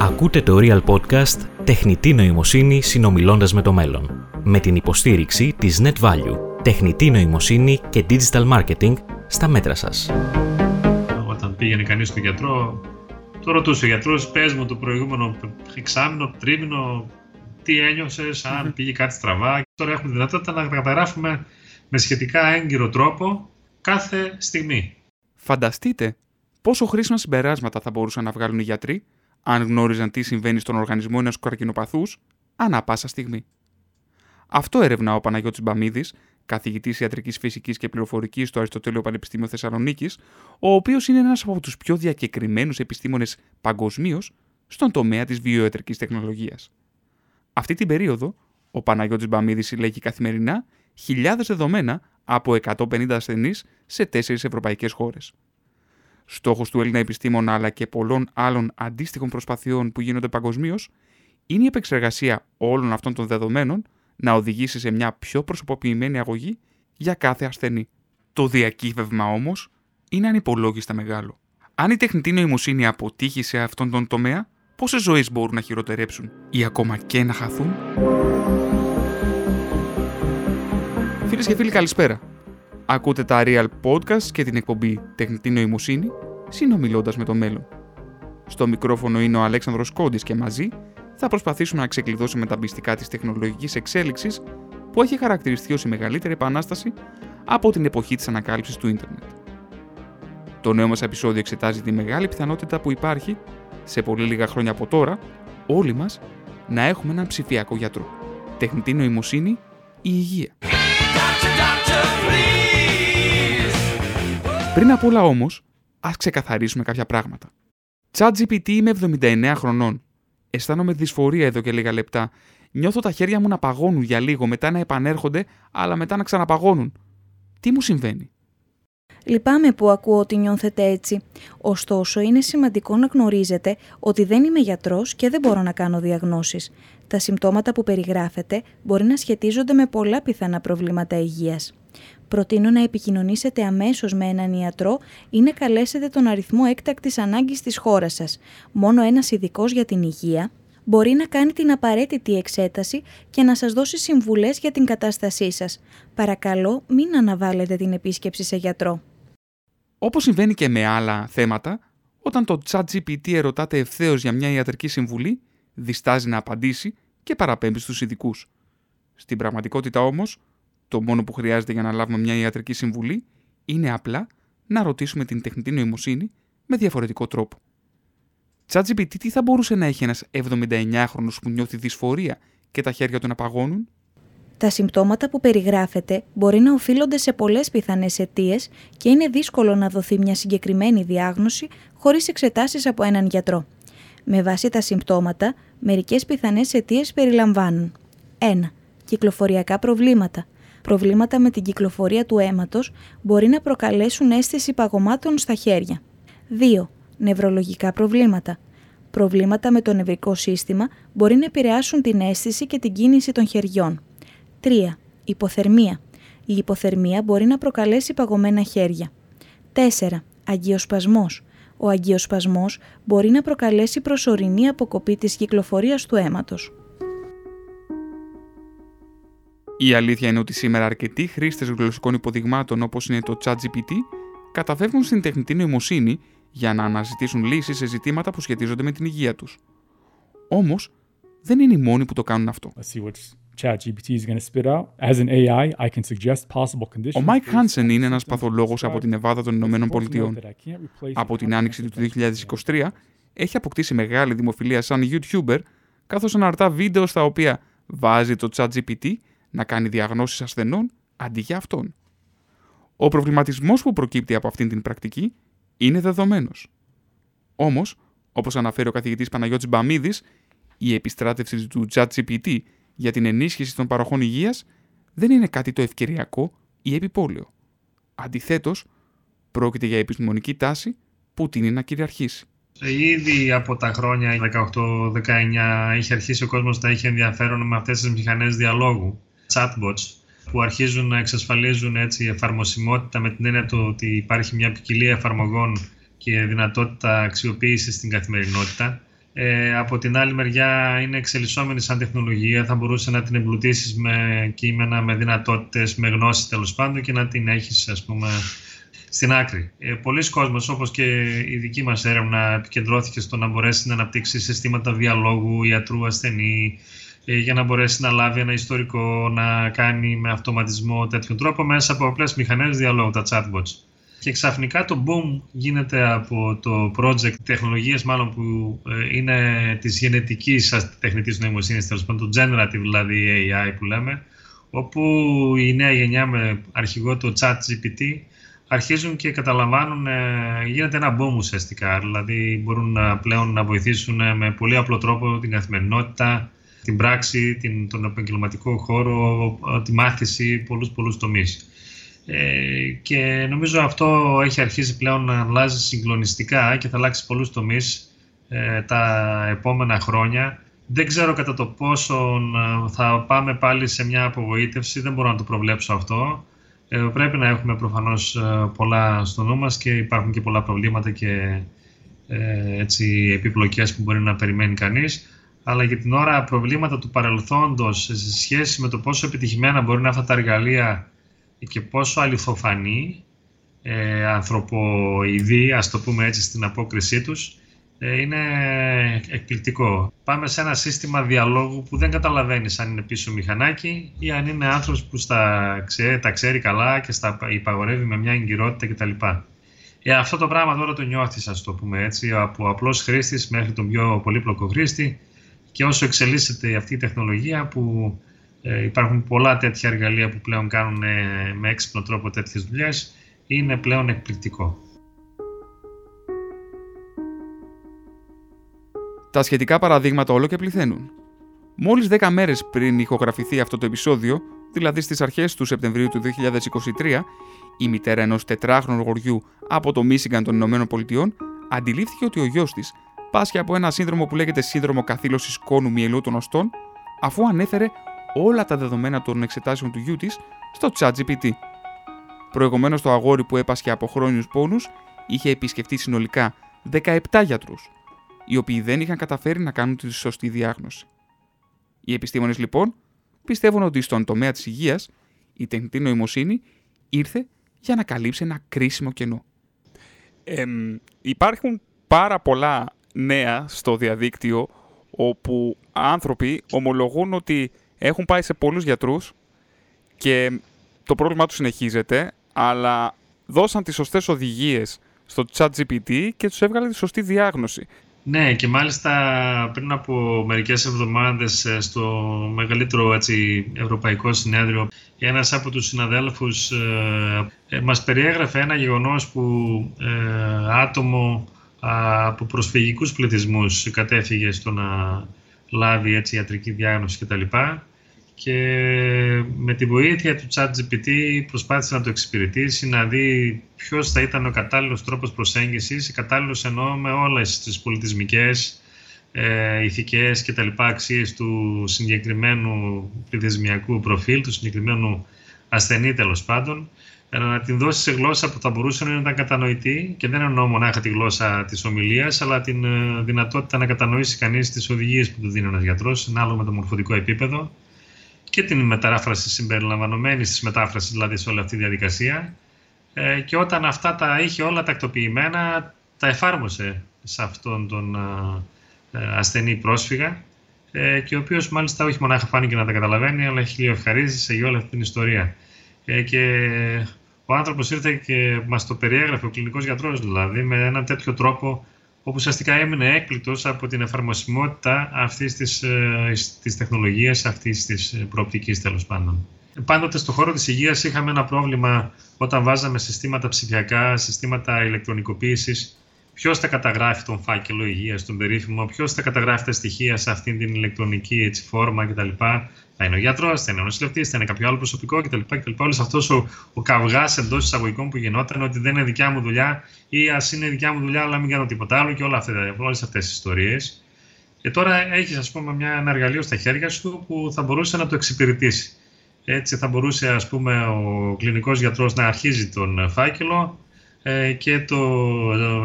Ακούτε το Real Podcast «Τεχνητή νοημοσύνη συνομιλώντας με το μέλλον» με την υποστήριξη της NetValue, τεχνητή νοημοσύνη και digital marketing στα μέτρα σας. Όταν πήγαινε κανείς στον γιατρό, το ρωτούσε ο γιατρός, πες μου το προηγούμενο εξάμεινο, τρίμηνο, τι ένιωσες, αν πήγε κάτι στραβά. Τώρα έχουμε δυνατότητα να καταγράφουμε με σχετικά έγκυρο τρόπο κάθε στιγμή. Φανταστείτε πόσο χρήσιμα συμπεράσματα θα μπορούσαν να βγάλουν οι γιατροί αν γνώριζαν τι συμβαίνει στον οργανισμό ενός καρκινοπαθούς ανά πάσα στιγμή. Αυτό έρευνα ο Παναγιώτης Μπαμίδης, καθηγητής ιατρικής φυσικής και πληροφορικής στο Αριστοτέλειο Πανεπιστήμιο Θεσσαλονίκης, ο οποίος είναι ένας από τους πιο διακεκριμένους επιστήμονες παγκοσμίως στον τομέα της βιοιατρικής τεχνολογίας. Αυτή την περίοδο, ο Παναγιώτης Μπαμίδης συλλέγει καθημερινά χιλιάδες δεδομένα από 150 ασθενείς σε τέσσερις ευρωπαϊκές χώρες. Στόχος του Έλληνα επιστήμονα αλλά και πολλών άλλων αντίστοιχων προσπαθειών που γίνονται παγκοσμίως είναι η επεξεργασία όλων αυτών των δεδομένων να οδηγήσει σε μια πιο προσωποποιημένη αγωγή για κάθε ασθενή. Το διακύβευμα όμως είναι ανυπολόγιστα μεγάλο. Αν η τεχνητή νοημοσύνη αποτύχει σε αυτόν τον τομέα, πόσες ζωές μπορούν να χειροτερέψουν ή ακόμα και να χαθούν; Φίλες και φίλοι, καλησπέρα. Ακούτε τα Real Podcast και την εκπομπή Τεχνητή Νοημοσύνη, συνομιλώντας με το μέλλον. Στο μικρόφωνο είναι ο Αλέξανδρος Κόντης και μαζί θα προσπαθήσουμε να ξεκλειδώσουμε τα μυστικά της τεχνολογικής εξέλιξης που έχει χαρακτηριστεί ως η μεγαλύτερη επανάσταση από την εποχή της ανακάλυψης του ίντερνετ. Το νέο μας επεισόδιο εξετάζει τη μεγάλη πιθανότητα που υπάρχει, σε πολύ λίγα χρόνια από τώρα, όλοι μας να έχουμε έναν ψηφιακό γιατρό. Τεχνητή νοημοσύνη ή υγεία. Πριν απ' όλα όμως, ας ξεκαθαρίσουμε κάποια πράγματα. GPT είμαι 79 χρονών. Αισθάνομαι δυσφορία εδώ και λίγα λεπτά. Νιώθω τα χέρια μου να παγώνουν για λίγο, μετά να επανέρχονται, αλλά μετά να ξαναπαγώνουν. Τι μου συμβαίνει; Λυπάμαι που ακούω ότι νιώθετε έτσι. Ωστόσο, είναι σημαντικό να γνωρίζετε ότι δεν είμαι γιατρός και δεν μπορώ να κάνω διαγνώσεις. Τα συμπτώματα που περιγράφετε μπορεί να σχετίζονται με πολλά πιθανά προβλήματα υγείας. Προτείνω να επικοινωνήσετε αμέσως με έναν ιατρό ή να καλέσετε τον αριθμό έκτακτης ανάγκης της χώρας σας. Μόνο ένας ειδικός για την υγεία μπορεί να κάνει την απαραίτητη εξέταση και να σας δώσει συμβουλές για την κατάστασή σας. Παρακαλώ μην αναβάλλετε την επίσκεψη σε γιατρό. Όπως συμβαίνει και με άλλα θέματα, όταν το ChatGPT ερωτάται ευθέως για μια ιατρική συμβουλή, διστάζει να απαντήσει και παραπέμπει στους ειδικούς. Στην πραγματικότητα όμως, το μόνο που χρειάζεται για να λάβουμε μια ιατρική συμβουλή είναι απλά να ρωτήσουμε την τεχνητή νοημοσύνη με διαφορετικό τρόπο. ChatGPT τι θα μπορούσε να έχει ένας 79χρονος που νιώθει δυσφορία και τα χέρια του να παγώνουν; Τα συμπτώματα που περιγράφεται μπορεί να οφείλονται σε πολλές πιθανές αιτίες και είναι δύσκολο να δοθεί μια συγκεκριμένη διάγνωση χωρίς εξετάσεις από έναν γιατρό. Με βάση τα συμπτώματα, μερικές πιθανές αιτίες περιλαμβάνουν 1. Κυκλοφοριακά προβλήματα, προβλήματα με την κυκλοφορία του αίματος μπορεί να προκαλέσουν αίσθηση παγωμάτων στα χέρια. 2. Νευρολογικά προβλήματα. Προβλήματα με το νευρικό σύστημα μπορεί να επηρεάσουν την αίσθηση και την κίνηση των χεριών. 3. Υποθερμία. Η υποθερμία μπορεί να προκαλέσει παγωμένα χέρια. 4. Αγκιοσπασμός. Ο αγκιοσπασμός μπορεί να προκαλέσει προσωρινή αποκοπή της κυκλοφορίας του αίματος. Η αλήθεια είναι ότι σήμερα αρκετοί χρήστες γλωσσικών υποδειγμάτων όπως είναι το ChatGPT καταφεύγουν στην τεχνητή νοημοσύνη για να αναζητήσουν λύσεις σε ζητήματα που σχετίζονται με την υγεία τους. Όμως, δεν είναι οι μόνοι που το κάνουν αυτό. Ο Μάικ Χάνσεν είναι ένας παθολόγος από την Νεβάδα των Ηνωμένων Πολιτειών. Από την άνοιξη του 2023 έχει αποκτήσει μεγάλη δημοφιλία σαν YouTuber, καθώς αναρτά βίντεο στα οποία βάζει το ChatGPT να κάνει διαγνώσεις ασθενών αντί για αυτόν. Ο προβληματισμός που προκύπτει από αυτήν την πρακτική είναι δεδομένος. Όμως, όπως αναφέρει ο καθηγητής Παναγιώτης Μπαμίδης, η επιστράτευση του ChatGPT για την ενίσχυση των παροχών υγείας δεν είναι κάτι το ευκαιριακό ή επιπόλαιο. Αντιθέτως, πρόκειται για επιστημονική τάση που τίνει να κυριαρχήσει. Ήδη από τα χρόνια 18-19 είχε αρχίσει ο κόσμος να έχει ενδιαφέρον με αυτές τις μηχανές διαλόγου chatbots που αρχίζουν να εξασφαλίζουν έτσι εφαρμοσιμότητα με την έννοια του ότι υπάρχει μια ποικιλία εφαρμογών και δυνατότητα αξιοποίησης στην καθημερινότητα. Ε, από την άλλη μεριά είναι εξελισσόμενη σαν τεχνολογία, θα μπορούσε να την εμπλουτίσεις με κείμενα, με δυνατότητες, με γνώσεις τέλος πάντων και να την έχεις ας πούμε στην άκρη. Ε, πολλοί κόσμος, όπως και η δική μας έρευνα, επικεντρώθηκε στο να μπορέσει να αναπτύξει συστήματα διαλόγου, ιατρού, ασθενή, ε, για να μπορέσει να λάβει ένα ιστορικό, να κάνει με αυτοματισμό τέτοιον τρόπο μέσα από απλές μηχανές διαλόγου, τα chatbots. Και ξαφνικά το boom γίνεται από το project τεχνολογίας μάλλον που ε, είναι της γενετικής τεχνητής νοημοσύνης, τέλος πάντων, το generative δηλαδή AI που λέμε, όπου η νέα γενιά με αρχηγό το chat GPT αρχίζουν και καταλαμβάνουν, ε, γίνεται ένα boom ουσιαστικά, δηλαδή μπορούν πλέον να βοηθήσουν με πολύ απλό τρόπο την καθημερινότητα, την πράξη, την, τον επαγγελματικό χώρο, τη μάθηση, πολλούς πολλούς τομείς. Ε, και νομίζω αυτό έχει αρχίσει πλέον να αλλάζει συγκλονιστικά και θα αλλάξει πολλούς τομείς ε, τα επόμενα χρόνια. Δεν ξέρω κατά το πόσο ε, θα πάμε πάλι σε μια απογοήτευση, δεν μπορώ να το προβλέψω αυτό. Ε, πρέπει να έχουμε προφανώς ε, πολλά στο νου μας και υπάρχουν και πολλά προβλήματα και ε, έτσι, επιπλοκές που μπορεί να περιμένει κανείς. Αλλά για την ώρα προβλήματα του παρελθόντος σε σχέση με το πόσο επιτυχημένα μπορεί να αυτά τα εργαλεία και πόσο αληθοφανή, ε, ανθρωποειδή, ας το πούμε έτσι στην απόκρισή τους, ε, είναι εκπληκτικό. Πάμε σε ένα σύστημα διαλόγου που δεν καταλαβαίνεις αν είναι πίσω μηχανάκι ή αν είναι άνθρωπος που στα ξέρει, τα ξέρει καλά και στα υπαγορεύει με μια εγκυρότητα κτλ. Ε, αυτό το πράγμα τώρα το νιώθεις, ας το πούμε έτσι, από απλός χρήστης μέχρι τον πιο πολύπλοκο χρήστη και όσο εξελίσσεται αυτή η τεχνολογία που ε, υπάρχουν πολλά τέτοια εργαλεία που πλέον κάνουν ε, με έξυπνο τρόπο τέτοιες δουλειές. Είναι πλέον εκπληκτικό. Τα σχετικά παραδείγματα όλο και πληθαίνουν. Μόλις 10 μέρες πριν ηχογραφηθεί αυτό το επεισόδιο, δηλαδή στις αρχές του Σεπτεμβρίου του 2023, η μητέρα ενός τετράχρονου γοριού από το Μίσιγκαν των Ηνωμένων Πολιτειών αντιλήφθηκε ότι ο γιος της πάσχει από ένα σύνδρομο που λέγεται σύνδρομο καθήλωσης κόνου μυελού των οστών, αφού ανέφερε όλα τα δεδομένα των εξετάσεων του γιού της στο ChatGPT. Προηγουμένως το αγόρι που έπασχε από χρόνιους πόνους είχε επισκεφτεί συνολικά 17 γιατρούς, οι οποίοι δεν είχαν καταφέρει να κάνουν τη σωστή διάγνωση. Οι επιστήμονες λοιπόν πιστεύουν ότι στον τομέα της υγείας η τεχνητή νοημοσύνη ήρθε για να καλύψει ένα κρίσιμο κενό. Ε, υπάρχουν πάρα πολλά νέα στο διαδίκτυο όπου άνθρωποι ομολογούν ότι έχουν πάει σε πολλούς γιατρούς και το πρόβλημά τους συνεχίζεται, αλλά δώσαν τις σωστές οδηγίες στο ChatGPT και τους έβγαλε τη σωστή διάγνωση. Ναι, και μάλιστα πριν από μερικές εβδομάδες ε, στο μεγαλύτερο έτσι, ευρωπαϊκό συνέδριο ένας από τους συναδέλφους ε, ε μας περιέγραφε ένα γεγονός που ε, άτομο από προσφυγικούς πληθυσμούς κατέφυγε στο να λάβει έτσι, ιατρική διάγνωση κτλ. Και με τη βοήθεια του ChatGPT προσπάθησε να το εξυπηρετήσει, να δει ποιος θα ήταν ο κατάλληλος τρόπος προσέγγισης, κατάλληλος εννοώ με όλες τις πολιτισμικές, ε, ηθικές και τα λοιπά αξίες του συγκεκριμένου πληθυσμιακού προφίλ, του συγκεκριμένου ασθενή τέλος πάντων, να την δώσει σε γλώσσα που θα μπορούσε να ήταν κατανοητή και δεν εννοώ μονάχα τη γλώσσα της ομιλίας, αλλά την ε, δυνατότητα να κατανοήσει κανείς τις οδηγίες που του δίνει ένας γιατρός, ανάλογα με το μορφωτικό επίπεδο και την μετάφραση συμπεριλαμβανομένης της μετάφρασης, δηλαδή σε όλη αυτή τη διαδικασία. Ε, και όταν αυτά τα είχε όλα τακτοποιημένα, τα εφάρμοσε σε αυτόν τον ε, ασθενή πρόσφυγα και ο οποίος μάλιστα όχι μονάχα φάνηκε να τα καταλαβαίνει, αλλά έχει λίγο ευχαρίστηση για όλη αυτή την ιστορία. και ο άνθρωπος ήρθε και μας το περιέγραφε, ο κλινικός γιατρός δηλαδή, με έναν τέτοιο τρόπο όπου ουσιαστικά έμεινε έκπληκτο από την εφαρμοσιμότητα αυτής της της τεχνολογίας, αυτής της προοπτικής τέλος πάντων. Πάντοτε στον χώρο της υγείας είχαμε ένα πρόβλημα όταν βάζαμε συστήματα ψηφιακά, συστήματα ηλεκτρονικοποίησης. Ποιος θα καταγράφει τον φάκελο υγείας, τον περίφημο, ποιος θα καταγράφει τα στοιχεία σε αυτήν την ηλεκτρονική έτσι, φόρμα κτλ θα είναι ο γιατρός, θα είναι ο νοσηλευτής, θα είναι κάποιο άλλο προσωπικό κτλ. Όλος αυτός ο, ο καυγάς εντός εισαγωγικών που γινόταν ότι δεν είναι δικιά μου δουλειά ή ας είναι δικιά μου δουλειά, αλλά μην κάνω τίποτα άλλο και όλες αυτές τις ιστορίες. Και τώρα έχεις, ας πούμε, μια, ένα εργαλείο στα χέρια σου που θα μπορούσε να το εξυπηρετήσει. Έτσι θα μπορούσε, ας πούμε, ο κλινικός γιατρός να αρχίζει τον φάκελο, ε, και το,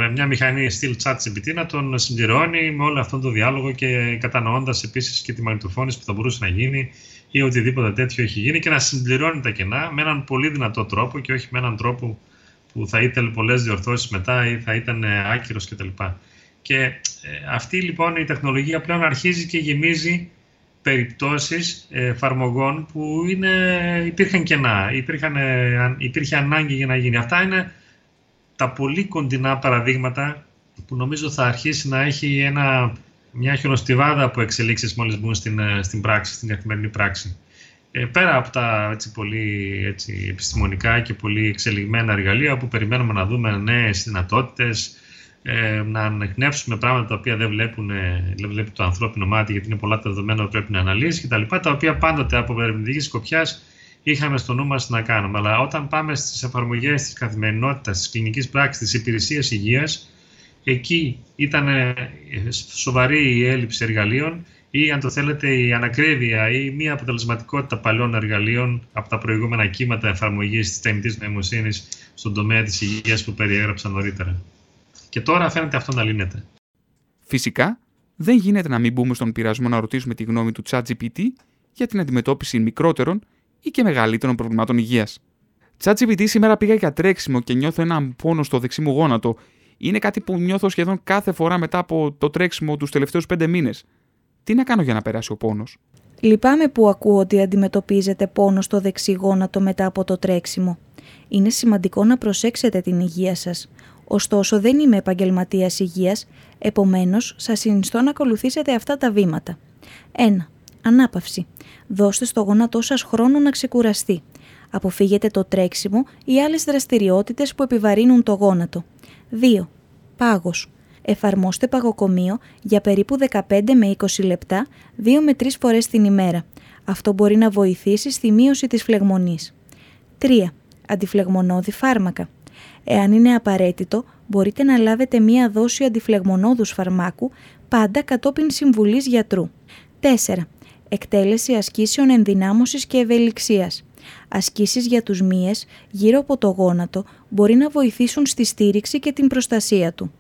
ε, μια μηχανή στυλ chat GPT να τον συμπληρώνει με όλο αυτό το διάλογο και κατανοώντας επίσης και τη μαγνητοφώνηση που θα μπορούσε να γίνει ή οτιδήποτε τέτοιο έχει γίνει και να συμπληρώνει τα κενά με έναν πολύ δυνατό τρόπο και όχι με έναν τρόπο που θα ήθελε πολλές διορθώσεις μετά ή θα ήταν άκυρος κτλ. Και ε, αυτή λοιπόν η τεχνολογία πλέον αρχίζει και γεμίζει περιπτώσεις εφαρμογών που είναι, υπήρχαν κενά, υπήρχαν, ε, υπήρχε ανάγκη για να γίνει. Αυτά είναι τα πολύ κοντινά παραδείγματα που νομίζω θα αρχίσει να έχει ένα, μια χιονοστιβάδα από εξελίξεις μόλις μπουν στην, ε, στην πράξη, στην καθημερινή πράξη. Ε, πέρα από τα έτσι, πολύ έτσι, επιστημονικά και πολύ εξελιγμένα εργαλεία που περιμένουμε να δούμε νέες δυνατότητες, ε, να ανεχνεύσουμε πράγματα τα οποία δεν, βλέπουν, δεν βλέπει το ανθρώπινο μάτι γιατί είναι πολλά τα δεδομένα που πρέπει να αναλύσει κτλ. Τα, τα οποία πάντοτε από ερευνητική σκοπιάς είχαμε στο νου μας να κάνουμε. Αλλά όταν πάμε στις εφαρμογές της καθημερινότητας, της κλινικής πράξης, της υπηρεσίας υγείας, εκεί ήταν ε, σοβαρή η έλλειψη εργαλείων ή αν το θέλετε η ανακρίβεια ή μία αποτελεσματικότητα παλιών εργαλείων από τα προηγούμενα κύματα εφαρμογής της τεχνητής νοημοσύνης στον τομέα της υγείας που περιέγραψα νωρίτερα. Και τώρα φαίνεται αυτό να λύνεται. Φυσικά, δεν γίνεται να μην μπούμε στον πειρασμό να ρωτήσουμε τη γνώμη του ChatGPT για την αντιμετώπιση μικρότερων ή και μεγαλύτερων προβλημάτων υγείας. ChatGPT σήμερα πήγα για τρέξιμο και νιώθω έναν πόνο στο δεξί μου γόνατο. Είναι κάτι που νιώθω σχεδόν κάθε φορά μετά από το τρέξιμο τους τελευταίους πέντε μήνες. Τι να κάνω για να περάσει ο πόνος; Λυπάμαι που ακούω ότι αντιμετωπίζετε πόνο στο δεξί γόνατο μετά από το τρέξιμο. Είναι σημαντικό να προσέξετε την υγεία σας. Ωστόσο, δεν είμαι επαγγελματίας υγείας, επομένως, σας συνιστώ να ακολουθήσετε αυτά τα βήματα. 1. Ανάπαυση. Δώστε στο γόνατό σας χρόνο να ξεκουραστεί. Αποφύγετε το τρέξιμο ή άλλες δραστηριότητες που επιβαρύνουν το γόνατο. 2. Πάγος. Εφαρμόστε παγοκομείο για περίπου 15 με 20 λεπτά, 2 με 3 φορές την ημέρα. Αυτό μπορεί να βοηθήσει στη μείωση της φλεγμονής. 3. Αντιφλεγμονώδη φάρμακα. Εάν είναι απαραίτητο, μπορείτε να λάβετε μία δόση αντιφλεγμονώδους φαρμάκου πάντα κατόπιν συμβουλής γιατρού. 4. Εκτέλεση ασκήσεων ενδυνάμωσης και ευελιξίας. Ασκήσεις για τους μύες γύρω από το γόνατο μπορεί να βοηθήσουν στη στήριξη και την προστασία του.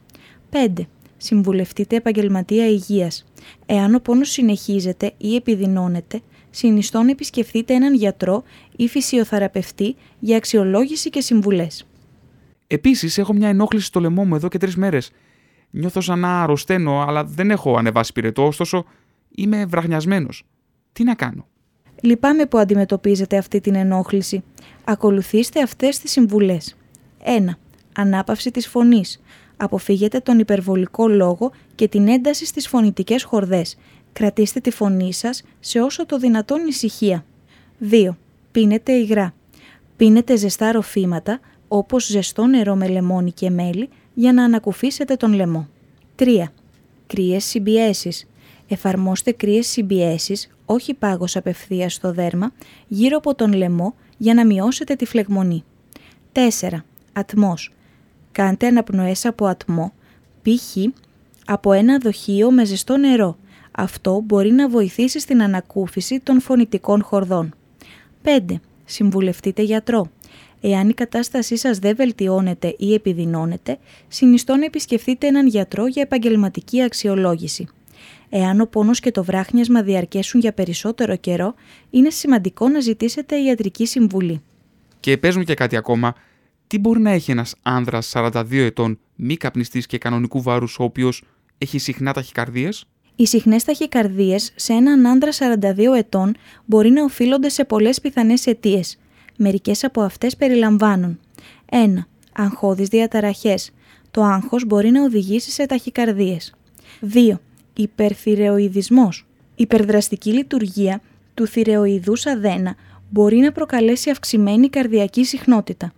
5. Συμβουλευτείτε επαγγελματία υγείας. Εάν ο πόνος συνεχίζεται ή επιδεινώνεται, συνιστώ να επισκεφτείτε έναν γιατρό ή φυσιοθεραπευτή για αξιολόγηση και συμβουλές. Επίσης, έχω μια ενόχληση στο λαιμό μου εδώ και τρεις μέρες. Νιώθω σαν να αρρωσταίνω, αλλά δεν έχω ανεβάσει πυρετό, ωστόσο είμαι βραχνιασμένος. Τι να κάνω; Λυπάμαι που αντιμετωπίζετε αυτή την ενόχληση. Ακολουθήστε αυτές τις συμβουλές. 1. Ανάπαυση της φωνής. Αποφύγετε τον υπερβολικό λόγο και την ένταση στις φωνητικές χορδές. Κρατήστε τη φωνή σας σε όσο το δυνατόν ησυχία. 2. Πίνετε υγρά. Πίνετε ζεστά ροφήματα, όπως ζεστό νερό με λεμόνι και μέλι για να ανακουφίσετε τον λαιμό. 3. Κρύες συμπιέσεις. Εφαρμόστε κρύες συμπιέσεις, όχι πάγος απευθείας στο δέρμα, γύρω από τον λαιμό για να μειώσετε τη φλεγμονή. 4. Ατμός. Κάντε αναπνοές από ατμό, π.χ. από ένα δοχείο με ζεστό νερό. Αυτό μπορεί να βοηθήσει στην ανακούφιση των φωνητικών χορδών. 5. Συμβουλευτείτε γιατρό. Εάν η κατάστασή σας δεν βελτιώνεται ή επιδεινώνεται, συνιστώ να επισκεφτείτε έναν γιατρό για επαγγελματική αξιολόγηση. Εάν ο πόνος και το βράχνιασμα διαρκέσουν για περισσότερο καιρό, είναι σημαντικό να ζητήσετε ιατρική συμβουλή. Και πες μου και κάτι ακόμα, τι μπορεί να έχει ένας άνδρας 42 ετών μη καπνιστής και κανονικού βάρους ο οποίος έχει συχνά ταχυκαρδίες; Οι συχνές ταχυκαρδίες σε έναν άντρα 42 ετών μπορεί να οφείλονται σε πολλές πιθανές αιτίες, Μερικές από αυτές περιλαμβάνουν 1. Αγχώδεις διαταραχές. Το άγχος μπορεί να οδηγήσει σε ταχυκαρδίες. 2. Υπερθυρεοειδισμός. Υπερδραστική λειτουργία του θηρεοειδούς αδένα μπορεί να προκαλέσει αυξημένη καρδιακή συχνότητα.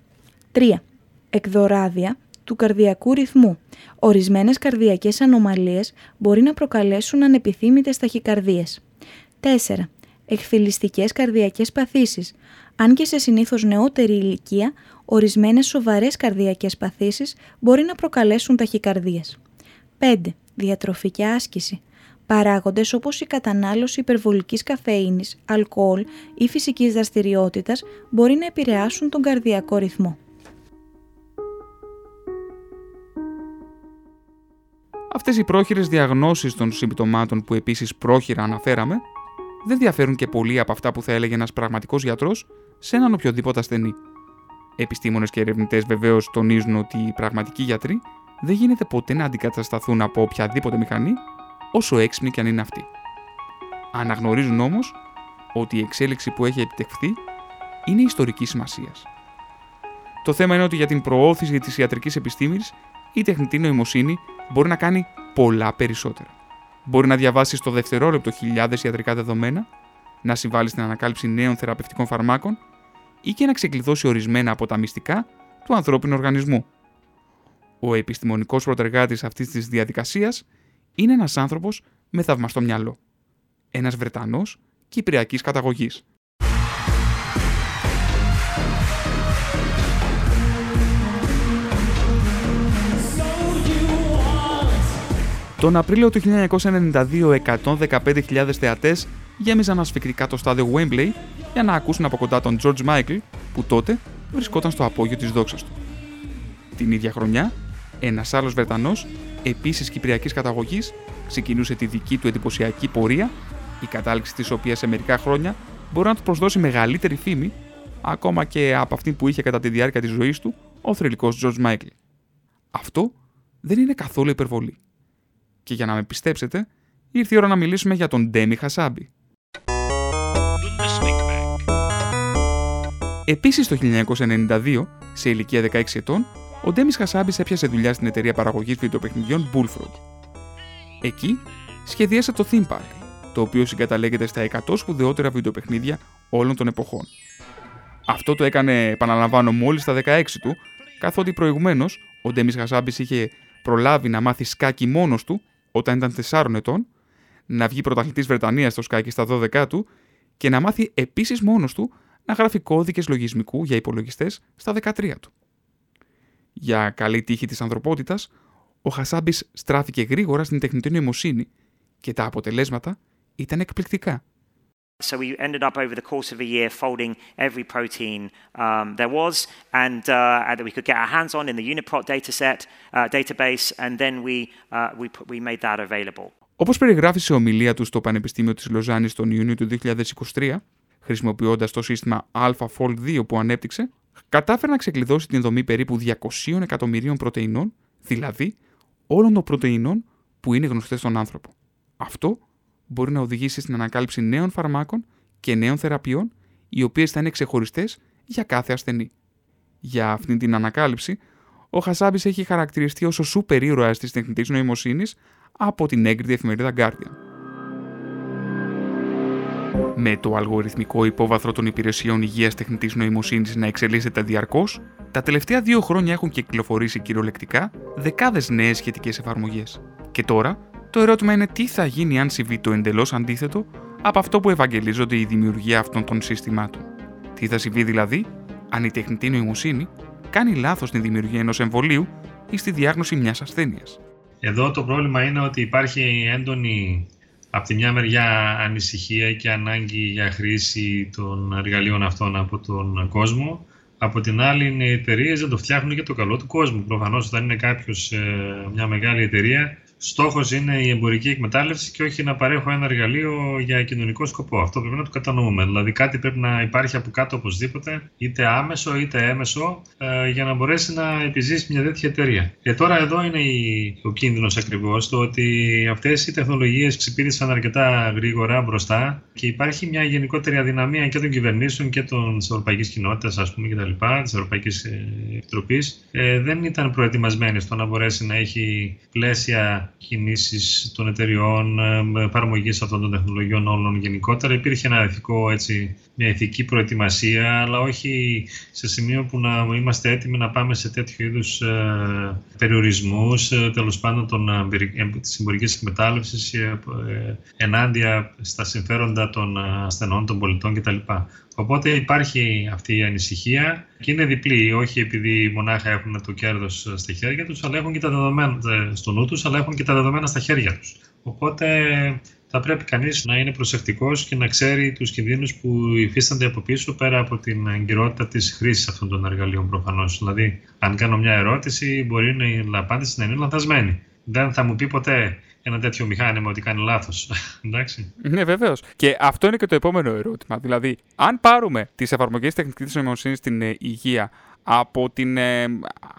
3. Εκδοράδια του καρδιακού ρυθμού. Ορισμένες καρδιακές ανομαλίες μπορεί να προκαλέσουν ανεπιθύμητες ταχυκαρδίες. 4. Εκφυλιστικές καρδιακές παθήσεις αν και σε συνήθως νεότερη ηλικία, ορισμένες σοβαρές καρδιακές παθήσεις μπορεί να προκαλέσουν ταχυκαρδίες. 5 διατροφή και άσκηση. Παράγοντες όπως η κατανάλωση υπερβολικής καφέινης, αλκοόλ ή φυσικής δραστηριότητας μπορεί να επηρεάσουν τον καρδιακό ρυθμό. Αυτές οι πρόχειρες διαγνώσεις των συμπτωμάτων που επίσης πρόχειρα αναφέραμε δεν διαφέρουν και πολύ από αυτά που θα έλεγε ένας πραγματικός γιατρός σε έναν οποιοδήποτε ασθενή. Επιστήμονες και ερευνητές βεβαίως τονίζουν ότι οι πραγματικοί γιατροί δεν γίνεται ποτέ να αντικατασταθούν από οποιαδήποτε μηχανή, όσο έξυπνη κι αν είναι αυτή. Αναγνωρίζουν όμως ότι η εξέλιξη που έχει επιτευχθεί είναι ιστορικής σημασίας. Το θέμα είναι ότι για την προώθηση της ιατρικής επιστήμης η τεχνητή νοημοσύνη μπορεί να κάνει πολλά περισσότερα. Μπορεί να διαβάσει στο δευτερόλεπτο χιλιάδες ιατρικά δεδομένα, να συμβάλλει στην ανακάλυψη νέων θεραπευτικών φαρμάκων ή και να ξεκλειδώσει ορισμένα από τα μυστικά του ανθρώπινου οργανισμού. Ο επιστημονικός προτεργάτης αυτής της διαδικασίας είναι ένας άνθρωπος με θαυμαστό μυαλό. Ένας Βρετανός κυπριακής καταγωγής. Τον Απρίλιο του 1992, 115.000 θεατές γέμιζαν ασφυκτικά το στάδιο Wembley για να ακούσουν από κοντά τον George Michael, που τότε βρισκόταν στο απόγειο της δόξας του. Την ίδια χρονιά, ένας άλλος Βρετανός, επίσης κυπριακής καταγωγής, ξεκινούσε τη δική του εντυπωσιακή πορεία, η κατάληξη της οποίας σε μερικά χρόνια μπορεί να του προσδώσει μεγαλύτερη φήμη, ακόμα και από αυτή που είχε κατά τη διάρκεια της ζωής του ο θρηλυκός George Michael. Αυτό δεν είναι καθόλου υπερβολή. Και για να με πιστέψετε, ήρθε η ώρα να μιλήσουμε για τον Ντέμι Χασάμπη. Επίσης το 1992, σε ηλικία 16 ετών, ο Ντέμις Χασάμπης έπιασε δουλειά στην εταιρεία παραγωγής βιντεοπαιχνιδιών Bullfrog. Εκεί σχεδίασε το Theme Park, το οποίο συγκαταλέγεται στα 100 σπουδαιότερα βιντεοπαιχνίδια όλων των εποχών. Αυτό το έκανε, επαναλαμβάνω, μόλις στα 16 του, καθότι προηγουμένως ο Ντέμις Χασάμπης είχε προλάβει να μάθει σκάκι μόνος του όταν ήταν 4 ετών, να βγει πρωταθλητής Βρετανίας στο σκάκι στα 12 του και να μάθει επίσης μόνος του να γράφει κώδικες λογισμικού για υπολογιστές στα 13 του. Για καλή τύχη της ανθρωπότητας, ο Χασάμπης στράφηκε γρήγορα στην τεχνητή νοημοσύνη και τα αποτελέσματα ήταν εκπληκτικά. So we ended up over the course of a year folding every protein um, there was and, uh, and that we could get our hands on in the Uniprot dataset, uh, database and then we, uh, we, put, we made that available. Όπως περιγράφει σε ομιλία του στο Πανεπιστήμιο της Λοζάνης τον Ιούνιο του 2023, χρησιμοποιώντας το σύστημα AlphaFold 2 που ανέπτυξε, κατάφερε να ξεκλειδώσει την δομή περίπου 200 εκατομμυρίων πρωτεϊνών, δηλαδή όλων των πρωτεϊνών που είναι γνωστές στον άνθρωπο. Αυτό μπορεί να οδηγήσει στην ανακάλυψη νέων φαρμάκων και νέων θεραπείων, οι οποίες θα είναι ξεχωριστές για κάθε ασθενή. Για αυτήν την ανακάλυψη, ο Χασάμπης έχει χαρακτηριστεί ως ο σούπερ ήρωας της τεχνητής νοημοσύνης από την έγκριτη εφημερίδα Guardian. Με το αλγοριθμικό υπόβαθρο των υπηρεσιών υγείας τεχνητής νοημοσύνης να εξελίσσεται διαρκώς, τα τελευταία δύο χρόνια έχουν κυκλοφορήσει κυριολεκτικά δεκάδες νέες σχετικές εφαρμογές. Και τώρα, το ερώτημα είναι τι θα γίνει αν συμβεί το εντελώς αντίθετο από αυτό που ευαγγελίζονται η δημιουργία αυτών των συστημάτων. Τι θα συμβεί δηλαδή αν η τεχνητή νοημοσύνη κάνει λάθος στην δημιουργία ενός εμβολίου ή στη διάγνωση μιας ασθένειας; Εδώ το πρόβλημα είναι ότι υπάρχει έντονη από τη μια μεριά ανησυχία και ανάγκη για χρήση των εργαλείων αυτών από τον κόσμο. Από την άλλη, οι εταιρείες δεν το φτιάχνουν για το καλό του κόσμου. Προφανώς, όταν είναι κάποιος μια μεγάλη εταιρεία, στόχος είναι η εμπορική εκμετάλλευση και όχι να παρέχω ένα εργαλείο για κοινωνικό σκοπό. Αυτό πρέπει να το κατανοούμε. Δηλαδή κάτι πρέπει να υπάρχει από κάτω οπωσδήποτε, είτε άμεσο είτε έμεσο, ε, για να μπορέσει να επιζήσει μια τέτοια εταιρεία. Και τώρα εδώ είναι ο κίνδυνος ακριβώς, το ότι αυτές οι τεχνολογίες ξυπήρησαν αρκετά γρήγορα μπροστά και υπάρχει μια γενικότερη αδυναμία και των κυβερνήσεων και των Ευρωπαϊκής Κοινότητας, ας πούμε, κτλ., της Ευρωπαϊκής ε, Επιτροπής. Ε, δεν ήταν προετοιμασμένη στο να μπορέσει να έχει πλαίσια κινήσεις των εταιριών, ε, εφαρμογή αυτών των τεχνολογιών όλων γενικότερα. Υπήρχε ένα ηθικό, έτσι, μια ηθική προετοιμασία, αλλά όχι σε σημείο που να είμαστε έτοιμοι να πάμε σε τέτοιου είδους ε, περιορισμούς, ε, τέλος πάντων των, ε, της εμπορικής εκμετάλλευσης ε, ενάντια στα συμφέροντα των ασθενών, των πολιτών κτλ. Οπότε υπάρχει αυτή η ανησυχία και είναι διπλή, όχι επειδή μονάχα έχουν το κέρδος στα χέρια τους, αλλά έχουν και τα δεδομένα στο νου τους, αλλά έχουν και τα δεδομένα στα χέρια τους. Οπότε θα πρέπει κανείς να είναι προσεκτικός και να ξέρει τους κινδύνους που υφίστανται από πίσω πέρα από την εγκυρότητα της χρήσης αυτών των εργαλείων προφανώς. Δηλαδή, αν κάνω μια ερώτηση, μπορεί να η απάντηση να είναι λανθασμένη. δεν θα μου πει ποτέ ένα τέτοιο μηχάνημα ότι κάνει λάθος. Εντάξει. Ναι, βεβαίως. Και αυτό είναι και το επόμενο ερώτημα. Δηλαδή, αν πάρουμε τις εφαρμογές τεχνητή νοημοσύνης στην ε, υγεία από την ε,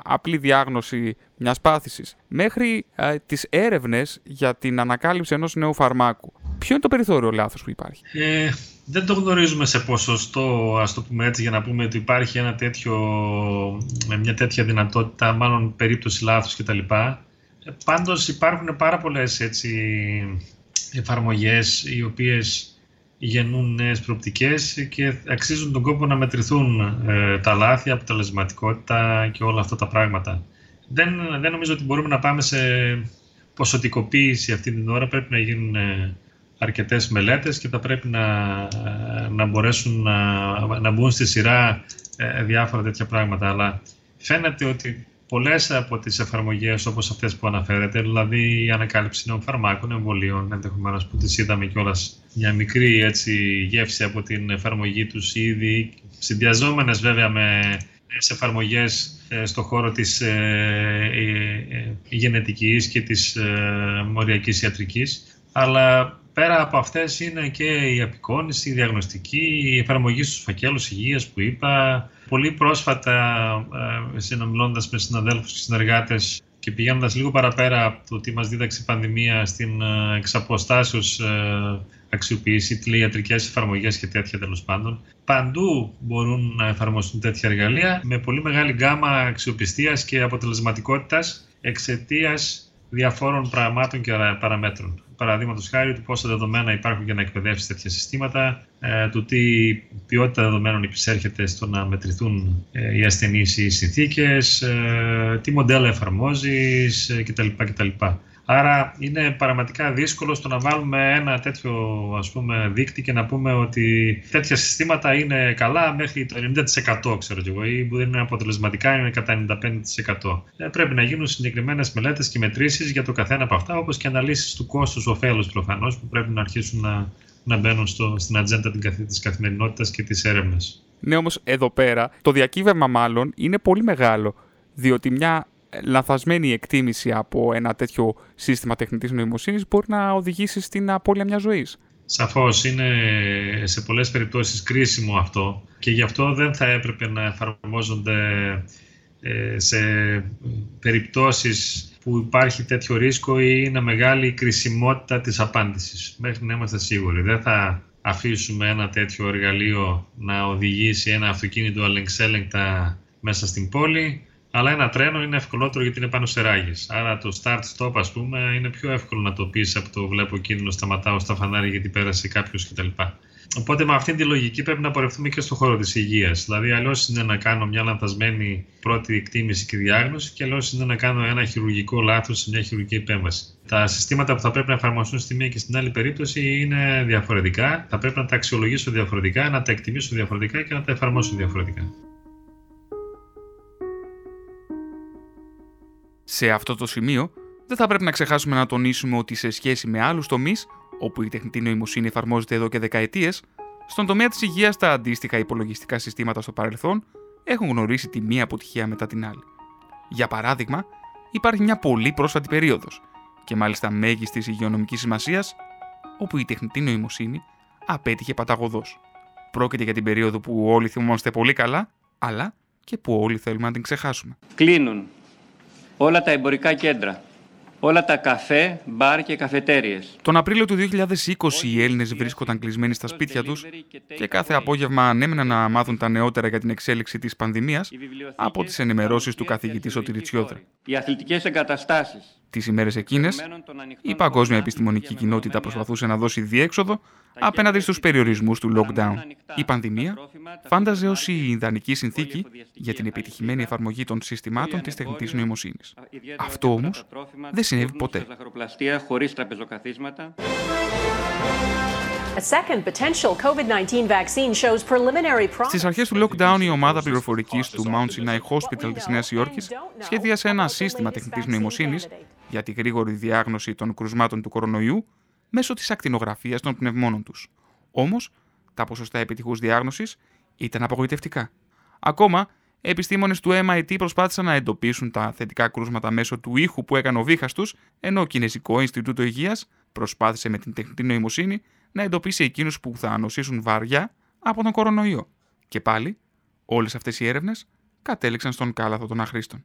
απλή διάγνωση μιας πάθησης μέχρι ε, τις έρευνες για την ανακάλυψη ενός νέου φαρμάκου. Ποιο είναι το περιθώριο λάθος που υπάρχει; Ε, δεν το γνωρίζουμε σε ποσοστό, ας το πούμε έτσι, για να πούμε ότι υπάρχει ένα τέτοιο, μια τέτοια δυνατότητα, μάλλον περίπτωση λάθους κτλ. Ε, πάντως υπάρχουν πάρα πολλές έτσι, εφαρμογές οι οποίες γεννούν νέες προοπτικές και αξίζουν τον κόπο να μετρηθούν ε, τα λάθη, αποτελεσματικότητα και όλα αυτά τα πράγματα. Δεν, δεν νομίζω ότι μπορούμε να πάμε σε ποσοτικοποίηση αυτή την ώρα. Πρέπει να γίνουν ε, αρκετές μελέτες και θα πρέπει να, να μπορέσουν να, να μπουν στη σειρά ε, διάφορα τέτοια πράγματα. Αλλά φαίνεται ότι πολλές από τις εφαρμογές όπως αυτές που αναφέρετε, δηλαδή η ανακάλυψη νέων φαρμάκων, εμβολίων, ενδεχομένως που τις είδαμε κιόλας μια μικρή έτσι, γεύση από την εφαρμογή τους ήδη, συνδυαζόμενες βέβαια με σε εφαρμογές ε, στο χώρο της ε, ε, ε, γενετικής και της ε, μοριακής ιατρικής. Αλλά πέρα από αυτές είναι και η απεικόνηση, η διαγνωστική, η εφαρμογή στους φακέλους υγείας που είπα. Πολύ πρόσφατα, ε, συνομιλώντας με συναδέλφους και συνεργάτες και πηγαίνοντας λίγο παραπέρα από το τι μας δίδαξε η πανδημία στην ε, εξαποστάσεως ε, αξιοποίηση, τηλεϊατρικές εφαρμογές και τέτοια τέλος πάντων. Παντού μπορούν να εφαρμοστούν τέτοια εργαλεία με πολύ μεγάλη γκάμα αξιοπιστίας και αποτελεσματικότητας εξαιτίας διαφόρων πραγμάτων και παραμέτρων. Παραδείγματος χάρη του πόσα δεδομένα υπάρχουν για να εκπαιδεύσεις τέτοια συστήματα, ε, του τι ποιότητα δεδομένων υπησέρχεται στο να μετρηθούν ε, οι ασθενείς ή οι συνθήκες, ε, τι μοντέλα εφαρμόζεις κτλ. κτλ. Άρα είναι πραγματικά δύσκολο στο να βάλουμε ένα τέτοιο ας πούμε, δείκτη και να πούμε ότι τέτοια συστήματα είναι καλά μέχρι το 90% ξέρω εγώ, ή που δεν είναι αποτελεσματικά είναι κατά 95%. Ε, πρέπει να γίνουν συγκεκριμένες μελέτες και μετρήσεις για το καθένα από αυτά, όπως και αναλύσεις του κόστους ωφέλους προφανώς που πρέπει να αρχίσουν να, να μπαίνουν στο, στην ατζέντα της καθημερινότητας και της έρευνας. Ναι, όμως εδώ πέρα το διακύβευμα μάλλον είναι πολύ μεγάλο, διότι μια λαθασμένη εκτίμηση από ένα τέτοιο σύστημα τεχνητής νοημοσύνης μπορεί να οδηγήσει στην απώλεια μιας ζωής. Σαφώς είναι σε πολλές περιπτώσεις κρίσιμο αυτό και γι' αυτό δεν θα έπρεπε να εφαρμόζονται ε, σε περιπτώσεις που υπάρχει τέτοιο ρίσκο ή είναι μεγάλη η κρισιμότητα της απάντησης. Μέχρι να είμαστε σίγουροι. Δεν θα αφήσουμε ένα τέτοιο εργαλείο να οδηγήσει ένα αυτοκίνητο αλεξέλεγκτα μέσα στην πόλη αλλά ένα τρένο είναι ευκολότερο γιατί είναι πάνω σε ράγες. Άρα το start-stop, ας πούμε, είναι πιο εύκολο να το πεις από το βλέπω κίνδυνο, σταματάω στα φανάρια γιατί πέρασε κάποιος κτλ. Οπότε με αυτή τη λογική πρέπει να πορευτούμε και στον χώρο της υγείας. Δηλαδή, αλλιώς είναι να κάνω μια λανθασμένη πρώτη εκτίμηση και διάγνωση, και αλλιώς είναι να κάνω ένα χειρουργικό λάθος σε μια χειρουργική επέμβαση. Τα συστήματα που θα πρέπει να εφαρμοστούν στη μία και στην άλλη περίπτωση είναι διαφορετικά. Θα πρέπει να τα αξιολογήσω διαφορετικά, να τα εκτιμήσω διαφορετικά και να τα εφαρμόσω διαφορετικά. Σε αυτό το σημείο, δεν θα πρέπει να ξεχάσουμε να τονίσουμε ότι σε σχέση με άλλους τομείς, όπου η τεχνητή νοημοσύνη εφαρμόζεται εδώ και δεκαετίες, στον τομέα της υγείας τα αντίστοιχα υπολογιστικά συστήματα στο παρελθόν έχουν γνωρίσει τη μία αποτυχία μετά την άλλη. Για παράδειγμα, υπάρχει μια πολύ πρόσφατη περίοδος, και μάλιστα μέγιστης υγειονομικής σημασίας, όπου η τεχνητή νοημοσύνη απέτυχε παταγωδός. Πρόκειται για την περίοδο που όλοι θυμόμαστε πολύ καλά, αλλά και που όλοι θέλουμε να την ξεχάσουμε. Κλείνουν όλα τα εμπορικά κέντρα, όλα τα καφέ, μπαρ και καφετέριες. Τον Απρίλιο του 2020 οι Έλληνες βρίσκονταν κλεισμένοι στα σπίτια τους και κάθε απόγευμα ανέμεναν να μάθουν τα νεότερα για την εξέλιξη της πανδημίας από τις ενημερώσεις του καθηγητή Σωτηριτσιόδρα. Οι αθλητικές εγκαταστάσεις. Τις ημέρες εκείνες, η παγκόσμια επιστημονική κοινότητα προσπαθούσε να δώσει διέξοδο απέναντι στους περιορισμούς του lockdown. Η πανδημία φάνταζε ως η ιδανική συνθήκη για την επιτυχημένη εφαρμογή των συστημάτων της τεχνητής νοημοσύνης. Αυτό όμως δεν συνέβη ποτέ. Στις αρχές του lockdown, η ομάδα πληροφορικής του Mount Sinai Hospital της Νέας Υόρκης σχέδιασε ένα σύστημα τεχνητής νοημοσύνης για τη γρήγορη διάγνωση των κρουσμάτων του κορονοϊού μέσω της ακτινογραφίας των πνευμόνων τους. Όμως, τα ποσοστά επιτυχούς διάγνωσης ήταν απογοητευτικά. Ακόμα, Επιστήμονες του MIT προσπάθησαν να εντοπίσουν τα θετικά κρούσματα μέσω του ήχου που έκανε ο βήχας τους, ενώ ο Κινέζικο Ινστιτούτο Υγείας προσπάθησε με την τεχνητή νοημοσύνη να εντοπίσει εκείνους που θα νοσήσουν βαριά από τον κορονοϊό. Και πάλι, όλες αυτές οι έρευνες κατέληξαν στον κάλαθο των αχρήστων.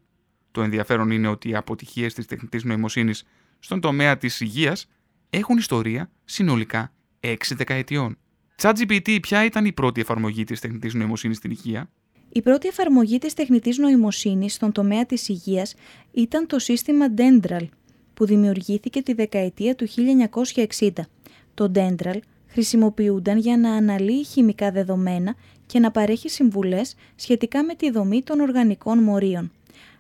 Το ενδιαφέρον είναι ότι οι αποτυχίες της τεχνητής νοημοσύνης στον τομέα της υγείας έχουν ιστορία συνολικά 6 δεκαετιών. ChatGPT, ποια ήταν η πρώτη εφαρμογή της τεχνητής νοημοσύνης στην υγεία, η πρώτη εφαρμογή της τεχνητής νοημοσύνης στον τομέα της υγείας ήταν το σύστημα Dendral, που δημιουργήθηκε τη δεκαετία του 1960. Το Dendral χρησιμοποιούνταν για να αναλύει χημικά δεδομένα και να παρέχει συμβουλές σχετικά με τη δομή των οργανικών μορίων.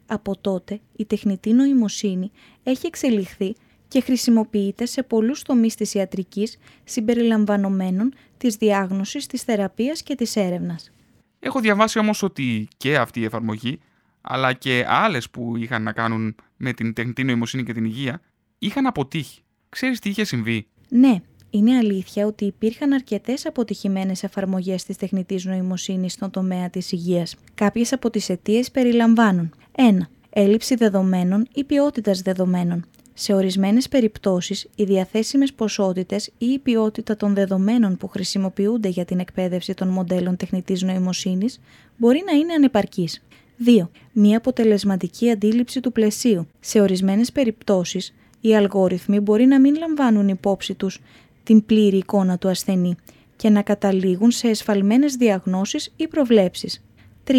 Από τότε, η τεχνητή νοημοσύνη έχει εξελιχθεί και χρησιμοποιείται σε πολλούς τομείς της ιατρικής συμπεριλαμβανομένων της διάγνωσης, της θεραπείας και της έρευνας. Έχω διαβάσει όμως ότι και αυτή η εφαρμογή, αλλά και άλλες που είχαν να κάνουν με την τεχνητή νοημοσύνη και την υγεία, είχαν αποτύχει. Ξέρεις τι είχε συμβεί; Ναι, είναι αλήθεια ότι υπήρχαν αρκετές αποτυχημένες εφαρμογές της τεχνητής νοημοσύνης στον τομέα της υγείας. Κάποιες από τις αιτίες περιλαμβάνουν 1. Έλλειψη δεδομένων ή ποιότητας δεδομένων. Σε ορισμένες περιπτώσεις, οι διαθέσιμες ποσότητες ή η ποιότητα των δεδομένων που χρησιμοποιούνται για την εκπαίδευση των μοντέλων τεχνητής νοημοσύνης μπορεί να είναι ανεπαρκής. 2. Μία αποτελεσματική αντίληψη του πλαισίου. Σε ορισμένες περιπτώσεις, οι αλγόριθμοι μπορεί να μην λαμβάνουν υπόψη τους την πλήρη εικόνα του ασθενή και να καταλήγουν σε εσφαλμένες διαγνώσεις ή προβλέψεις. 3.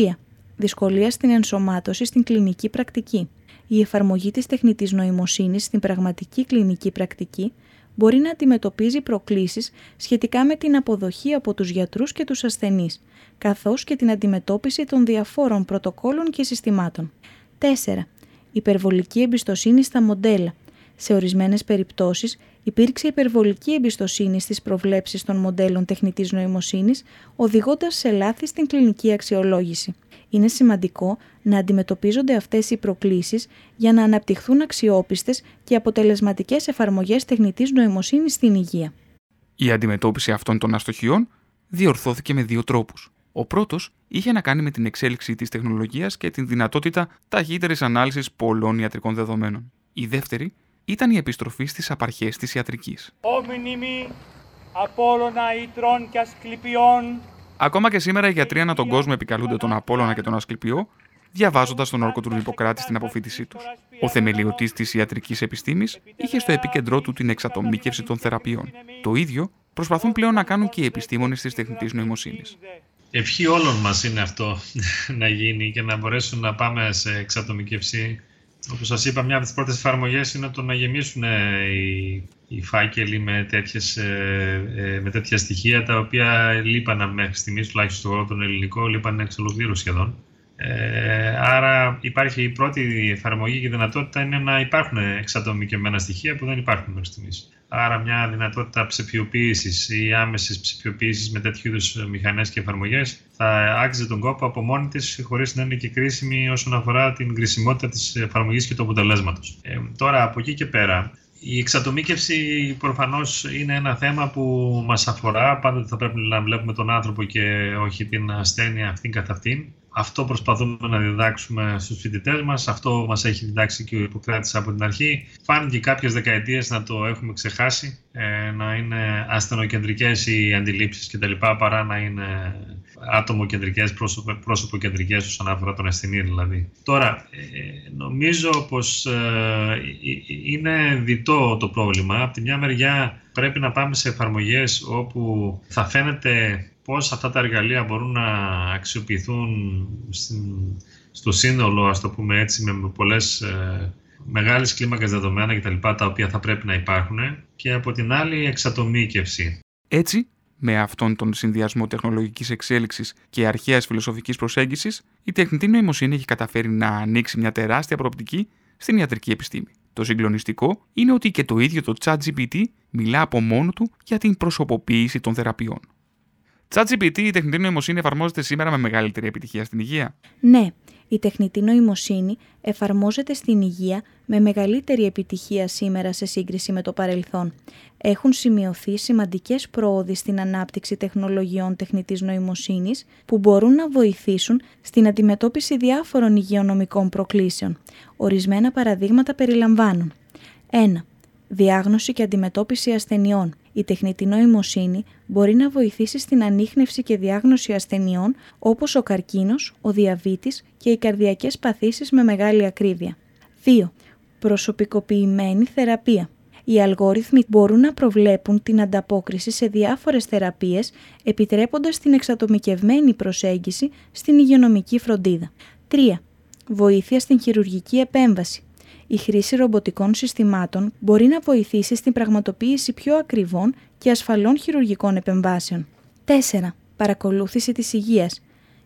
Δυσκολία στην ενσωμάτωση στην κλινική πρακτική η εφαρμογή της τεχνητής νοημοσύνης στην πραγματική κλινική πρακτική μπορεί να αντιμετωπίζει προκλήσεις σχετικά με την αποδοχή από τους γιατρούς και τους ασθενείς, καθώς και την αντιμετώπιση των διαφόρων πρωτοκόλων και συστημάτων. 4. Υπερβολική εμπιστοσύνη στα μοντέλα. Σε ορισμένες περιπτώσεις υπήρξε υπερβολική εμπιστοσύνη στις προβλέψεις των μοντέλων τεχνητής νοημοσύνης, οδηγώντας σε λάθη στην κλινική αξιολόγηση είναι σημαντικό να αντιμετωπίζονται αυτές οι προκλήσεις για να αναπτυχθούν αξιόπιστες και αποτελεσματικές εφαρμογές τεχνητής νοημοσύνης στην υγεία. Η αντιμετώπιση αυτών των αστοχιών διορθώθηκε με δύο τρόπους. Ο πρώτος είχε να κάνει με την εξέλιξη της τεχνολογίας και την δυνατότητα ταχύτερης ανάλυσης πολλών ιατρικών δεδομένων. Η δεύτερη ήταν η επιστροφή στις απαρχές της ιατρικής. Απόλλωνα ήτρων και ασκληπιών Ακόμα και σήμερα οι γιατροί ανά τον κόσμο επικαλούνται τον Απόλλωνα και τον Ασκληπιό, διαβάζοντας τον όρκο του Ιπποκράτη στην αποφύτισή τους. Ο θεμελιωτής της ιατρικής επιστήμης είχε στο επίκεντρό του την εξατομίκευση των θεραπείων. Το ίδιο προσπαθούν πλέον να κάνουν και οι επιστήμονες της τεχνητής νοημοσύνης. Ευχή όλων μας είναι αυτό να γίνει και να μπορέσουν να πάμε σε εξατομικευσή. Όπως σας είπα, μια από τις πρώτες εφαρμογές είναι το να γεμίσουν ε, οι οι φάκελοι με, τέτοιες, ε, ε, με τέτοια στοιχεία τα οποία λείπαν μέχρι στιγμής, τουλάχιστον στο τον ελληνικό, λείπαν εξ ολοκλήρου σχεδόν. Ε, άρα υπάρχει η πρώτη εφαρμογή και η δυνατότητα είναι να υπάρχουν εξατομικευμένα στοιχεία που δεν υπάρχουν μέχρι στιγμής. Άρα μια δυνατότητα ψηφιοποίησης ή άμεσης ψηφιοποίησης με τέτοιου είδους μηχανές και εφαρμογές θα άξιζε τον κόπο από μόνη της χωρίς να είναι και κρίσιμη όσον αφορά την κρισιμότητα της εφαρμογής και του αποτελέσματος. Ε, τώρα από εκεί και πέρα η εξατομίκευση προφανώς είναι ένα θέμα που μας αφορά. Πάντοτε θα πρέπει να βλέπουμε τον άνθρωπο και όχι την ασθένεια αυτήν καθ' αυτήν. Αυτό προσπαθούμε να διδάξουμε στους φοιτητές μας. Αυτό μας έχει διδάξει και ο Ιπποκράτης από την αρχή. Φάνηκε κάποιες δεκαετίες να το έχουμε ξεχάσει, ε, να είναι ασθενοκεντρικές οι αντιλήψεις κτλ. παρά να είναι άτομο-κεντρικές, πρόσωπο-κεντρικές όσον αφορά τον ασθενή δηλαδή. Τώρα, ε, νομίζω πως ε, είναι διτό το πρόβλημα. Από τη μια μεριά πρέπει να πάμε σε εφαρμογές όπου θα φαίνεται πώς αυτά τα εργαλεία μπορούν να αξιοποιηθούν στο σύνολο, ας το πούμε έτσι, με πολλές ε, μεγάλες κλίμακες δεδομένα κτλ. Τα, τα οποία θα πρέπει να υπάρχουν και από την άλλη εξατομίκευση. Έτσι, με αυτόν τον συνδυασμό τεχνολογικής εξέλιξης και αρχαίας φιλοσοφικής προσέγγισης, η τεχνητή νοημοσύνη έχει καταφέρει να ανοίξει μια τεράστια προοπτική στην ιατρική επιστήμη. Το συγκλονιστικό είναι ότι και το ίδιο το ChatGPT μιλά από μόνο του για την προσωποποίηση των θεραπείων. ChatGPT, η τεχνητή νοημοσύνη εφαρμόζεται σήμερα με μεγαλύτερη επιτυχία στην υγεία. Ναι, η τεχνητή νοημοσύνη εφαρμόζεται στην υγεία με μεγαλύτερη επιτυχία σήμερα σε σύγκριση με το παρελθόν. Έχουν σημειωθεί σημαντικές πρόοδοι στην ανάπτυξη τεχνολογιών τεχνητής νοημοσύνης που μπορούν να βοηθήσουν στην αντιμετώπιση διάφορων υγειονομικών προκλήσεων. Ορισμένα παραδείγματα περιλαμβάνουν 1. Διάγνωση και αντιμετώπιση ασθενειών. Η τεχνητή νοημοσύνη μπορεί να βοηθήσει στην ανείχνευση και διάγνωση ασθενειών όπως ο καρκίνος, ο διαβήτης και οι καρδιακές παθήσεις με μεγάλη ακρίβεια. 2. Προσωπικοποιημένη θεραπεία. Οι αλγόριθμοι μπορούν να προβλέπουν την ανταπόκριση σε διάφορες θεραπείες, επιτρέποντας την εξατομικευμένη προσέγγιση στην υγειονομική φροντίδα. 3. Βοήθεια στην χειρουργική επέμβαση η χρήση ρομποτικών συστημάτων μπορεί να βοηθήσει στην πραγματοποίηση πιο ακριβών και ασφαλών χειρουργικών επεμβάσεων. 4. Παρακολούθηση της υγείας.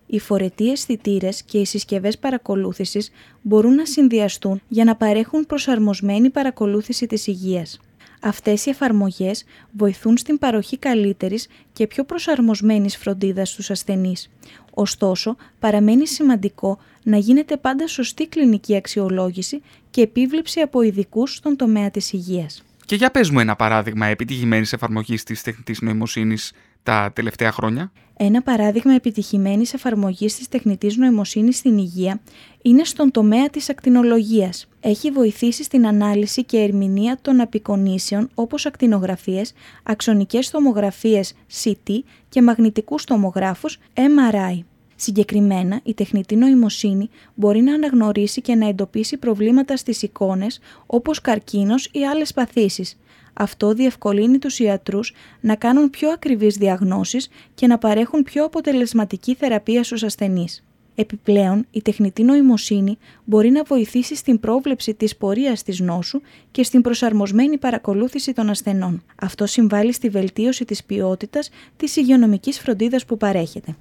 Οι φορετοί αισθητήρε και οι συσκευές παρακολούθησης μπορούν να συνδυαστούν για να παρέχουν προσαρμοσμένη παρακολούθηση της υγείας. Αυτές οι εφαρμογές βοηθούν στην παροχή καλύτερης και πιο προσαρμοσμένης φροντίδας στους ασθενείς. Ωστόσο, παραμένει σημαντικό να γίνεται πάντα σωστή κλινική αξιολόγηση και επίβλεψη από ειδικούς στον τομέα της υγείας. Και για πες μου ένα παράδειγμα επιτυχημένης εφαρμογής της τεχνητής νοημοσύνης τα τελευταία χρόνια. Ένα παράδειγμα επιτυχημένης εφαρμογής της τεχνητής νοημοσύνης στην υγεία είναι στον τομέα της ακτινολογίας. Έχει βοηθήσει στην ανάλυση και ερμηνεία των απεικονίσεων όπως ακτινογραφίες, αξονικές τομογραφίες CT και μαγνητικούς τομογράφους MRI. Συγκεκριμένα, η τεχνητή νοημοσύνη μπορεί να αναγνωρίσει και να εντοπίσει προβλήματα στις εικόνες όπως καρκίνος ή άλλες παθήσεις. Αυτό διευκολύνει τους ιατρούς να κάνουν πιο ακριβείς διαγνώσεις και να παρέχουν πιο αποτελεσματική θεραπεία στους ασθενείς. Επιπλέον, η τεχνητή νοημοσύνη μπορεί να βοηθήσει στην πρόβλεψη της πορείας της νόσου και στην προσαρμοσμένη παρακολούθηση των ασθενών. Αυτό συμβάλλει στη βελτίωση της ποιότητας της υγειονομικής φροντίδας που παρέχεται.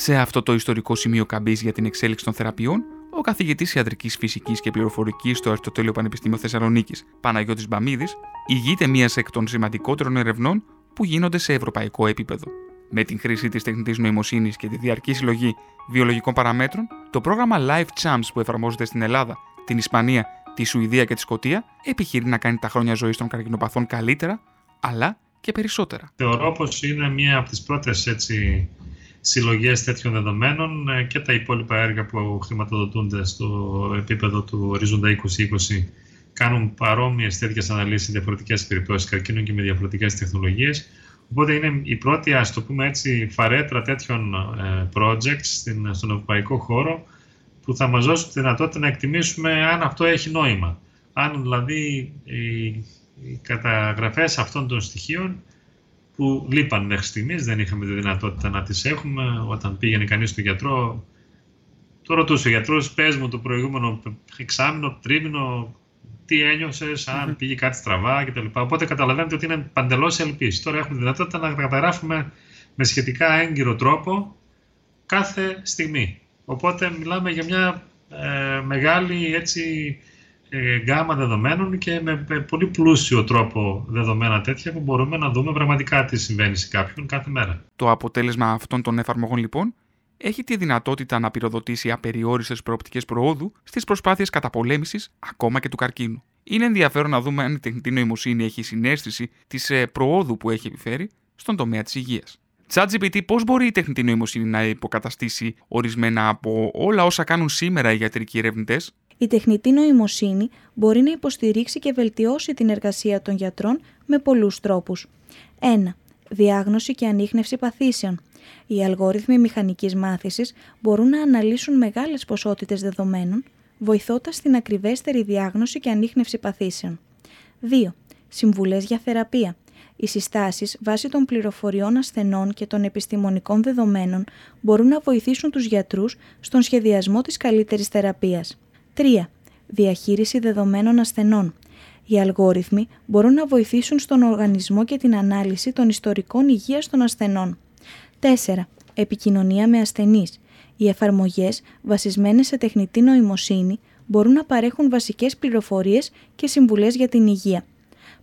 Σε αυτό το ιστορικό σημείο καμπής για την εξέλιξη των θεραπείων, ο καθηγητής Ιατρικής Φυσικής και Πληροφορικής στο Αριστοτέλειο Πανεπιστήμιο Θεσσαλονίκης, Παναγιώτης Μπαμίδης, ηγείται μία εκ των σημαντικότερων ερευνών που γίνονται σε ευρωπαϊκό επίπεδο. Με την χρήση της τεχνητής νοημοσύνης και τη διαρκή συλλογή βιολογικών παραμέτρων, το πρόγραμμα Life Champs που εφαρμόζεται στην Ελλάδα, την Ισπανία, τη Σουηδία και τη Σκωτία επιχειρεί να κάνει τα χρόνια ζωής των καρκινοπαθών καλύτερα, αλλά και περισσότερα. Θεωρώ πως είναι μία από τις πρώτες συλλογές τέτοιων δεδομένων ε, και τα υπόλοιπα έργα που χρηματοδοτούνται στο επίπεδο του ορίζοντα 2020 κάνουν παρόμοιες τέτοιες αναλύσεις σε διαφορετικές περιπτώσεις καρκίνων και με διαφορετικές τεχνολογίες. Οπότε είναι η πρώτη, ας το πούμε έτσι, φαρέτρα τέτοιων ε, projects στον ευρωπαϊκό χώρο που θα μας δώσουν τη δυνατότητα να εκτιμήσουμε αν αυτό έχει νόημα. Αν δηλαδή οι, οι καταγραφές αυτών των στοιχείων που λείπαν μέχρι στιγμής, δεν είχαμε τη δυνατότητα να τις έχουμε. Όταν πήγαινε κανείς στον γιατρό, το ρωτούσε ο γιατρός, πες μου το προηγούμενο εξάμεινο, τρίμηνο, τι ένιωσες, αν πήγε κάτι στραβά κτλ. Οπότε καταλαβαίνετε ότι είναι παντελώς ελπίση. Τώρα έχουμε τη δυνατότητα να καταγράφουμε με σχετικά έγκυρο τρόπο κάθε στιγμή. Οπότε μιλάμε για μια ε, μεγάλη έτσι, ε, γκάμα δεδομένων και με πολύ πλούσιο τρόπο δεδομένα τέτοια που μπορούμε να δούμε πραγματικά τι συμβαίνει σε κάποιον κάθε μέρα. Το αποτέλεσμα αυτών των εφαρμογών λοιπόν έχει τη δυνατότητα να πυροδοτήσει απεριόριστες προοπτικές προόδου στις προσπάθειες καταπολέμησης ακόμα και του καρκίνου. Είναι ενδιαφέρον να δούμε αν η τεχνητή νοημοσύνη έχει συνέστηση της ε, προόδου που έχει επιφέρει στον τομέα της υγείας. ChatGPT, πώς μπορεί η τεχνητή νοημοσύνη να υποκαταστήσει ορισμένα από όλα όσα κάνουν σήμερα οι γιατρικοί ερευνητές, η τεχνητή νοημοσύνη μπορεί να υποστηρίξει και βελτιώσει την εργασία των γιατρών με πολλούς τρόπους. 1. Διάγνωση και ανείχνευση παθήσεων. Οι αλγόριθμοι μηχανικής μάθησης μπορούν να αναλύσουν μεγάλες ποσότητες δεδομένων, βοηθώντας στην ακριβέστερη διάγνωση και ανείχνευση παθήσεων. 2. Συμβουλές για θεραπεία. Οι συστάσεις βάσει των πληροφοριών ασθενών και των επιστημονικών δεδομένων μπορούν να βοηθήσουν τους γιατρούς στον σχεδιασμό της καλύτερης θεραπείας. 3. Διαχείριση δεδομένων ασθενών. Οι αλγόριθμοι μπορούν να βοηθήσουν στον οργανισμό και την ανάλυση των ιστορικών υγείας των ασθενών. 4. Επικοινωνία με ασθενείς. Οι εφαρμογές βασισμένες σε τεχνητή νοημοσύνη μπορούν να παρέχουν βασικές πληροφορίες και συμβουλές για την υγεία.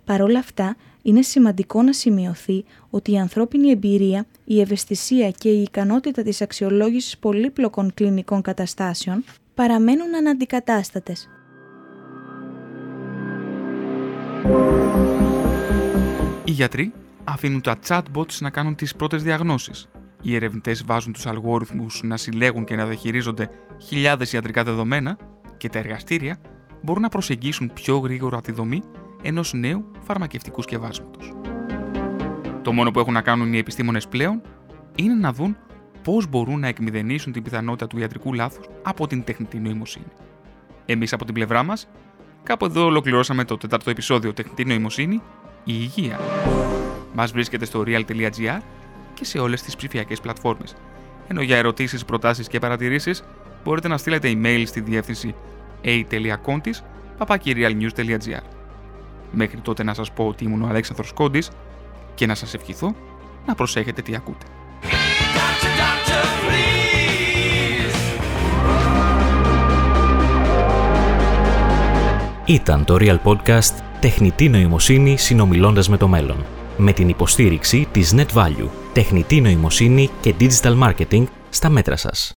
Παρ' όλα αυτά, είναι σημαντικό να σημειωθεί ότι η ανθρώπινη εμπειρία, η ευαισθησία και η ικανότητα της αξιολόγησης πολύπλοκων κλινικών καταστάσεων παραμένουν αναντικατάστατες. Οι γιατροί αφήνουν τα chatbots να κάνουν τις πρώτες διαγνώσεις. Οι ερευνητές βάζουν τους αλγόριθμους να συλλέγουν και να διαχειρίζονται χιλιάδες ιατρικά δεδομένα και τα εργαστήρια μπορούν να προσεγγίσουν πιο γρήγορα τη δομή ενός νέου φαρμακευτικού σκευάσματος. Το μόνο που έχουν να κάνουν οι επιστήμονες πλέον είναι να δουν πώς μπορούν να εκμηδενήσουν την πιθανότητα του ιατρικού λάθους από την τεχνητή νοημοσύνη. Εμείς από την πλευρά μας, κάπου εδώ ολοκληρώσαμε το τέταρτο επεισόδιο Τεχνητή Νοημοσύνη, η Υγεία. Μας βρίσκεται στο real.gr και σε όλες τις ψηφιακές πλατφόρμες. Ενώ για ερωτήσεις, προτάσεις και παρατηρήσεις μπορείτε να στείλετε email στη διεύθυνση a.contis Μέχρι τότε να σας πω ότι ήμουν ο Αλέξανδρος Κόντης και να σας ευχηθώ να προσέχετε τι ακούτε. Ήταν το Real Podcast «Τεχνητή νοημοσύνη συνομιλώντας με το μέλλον» με την υποστήριξη της NetValue, τεχνητή νοημοσύνη και digital marketing στα μέτρα σας.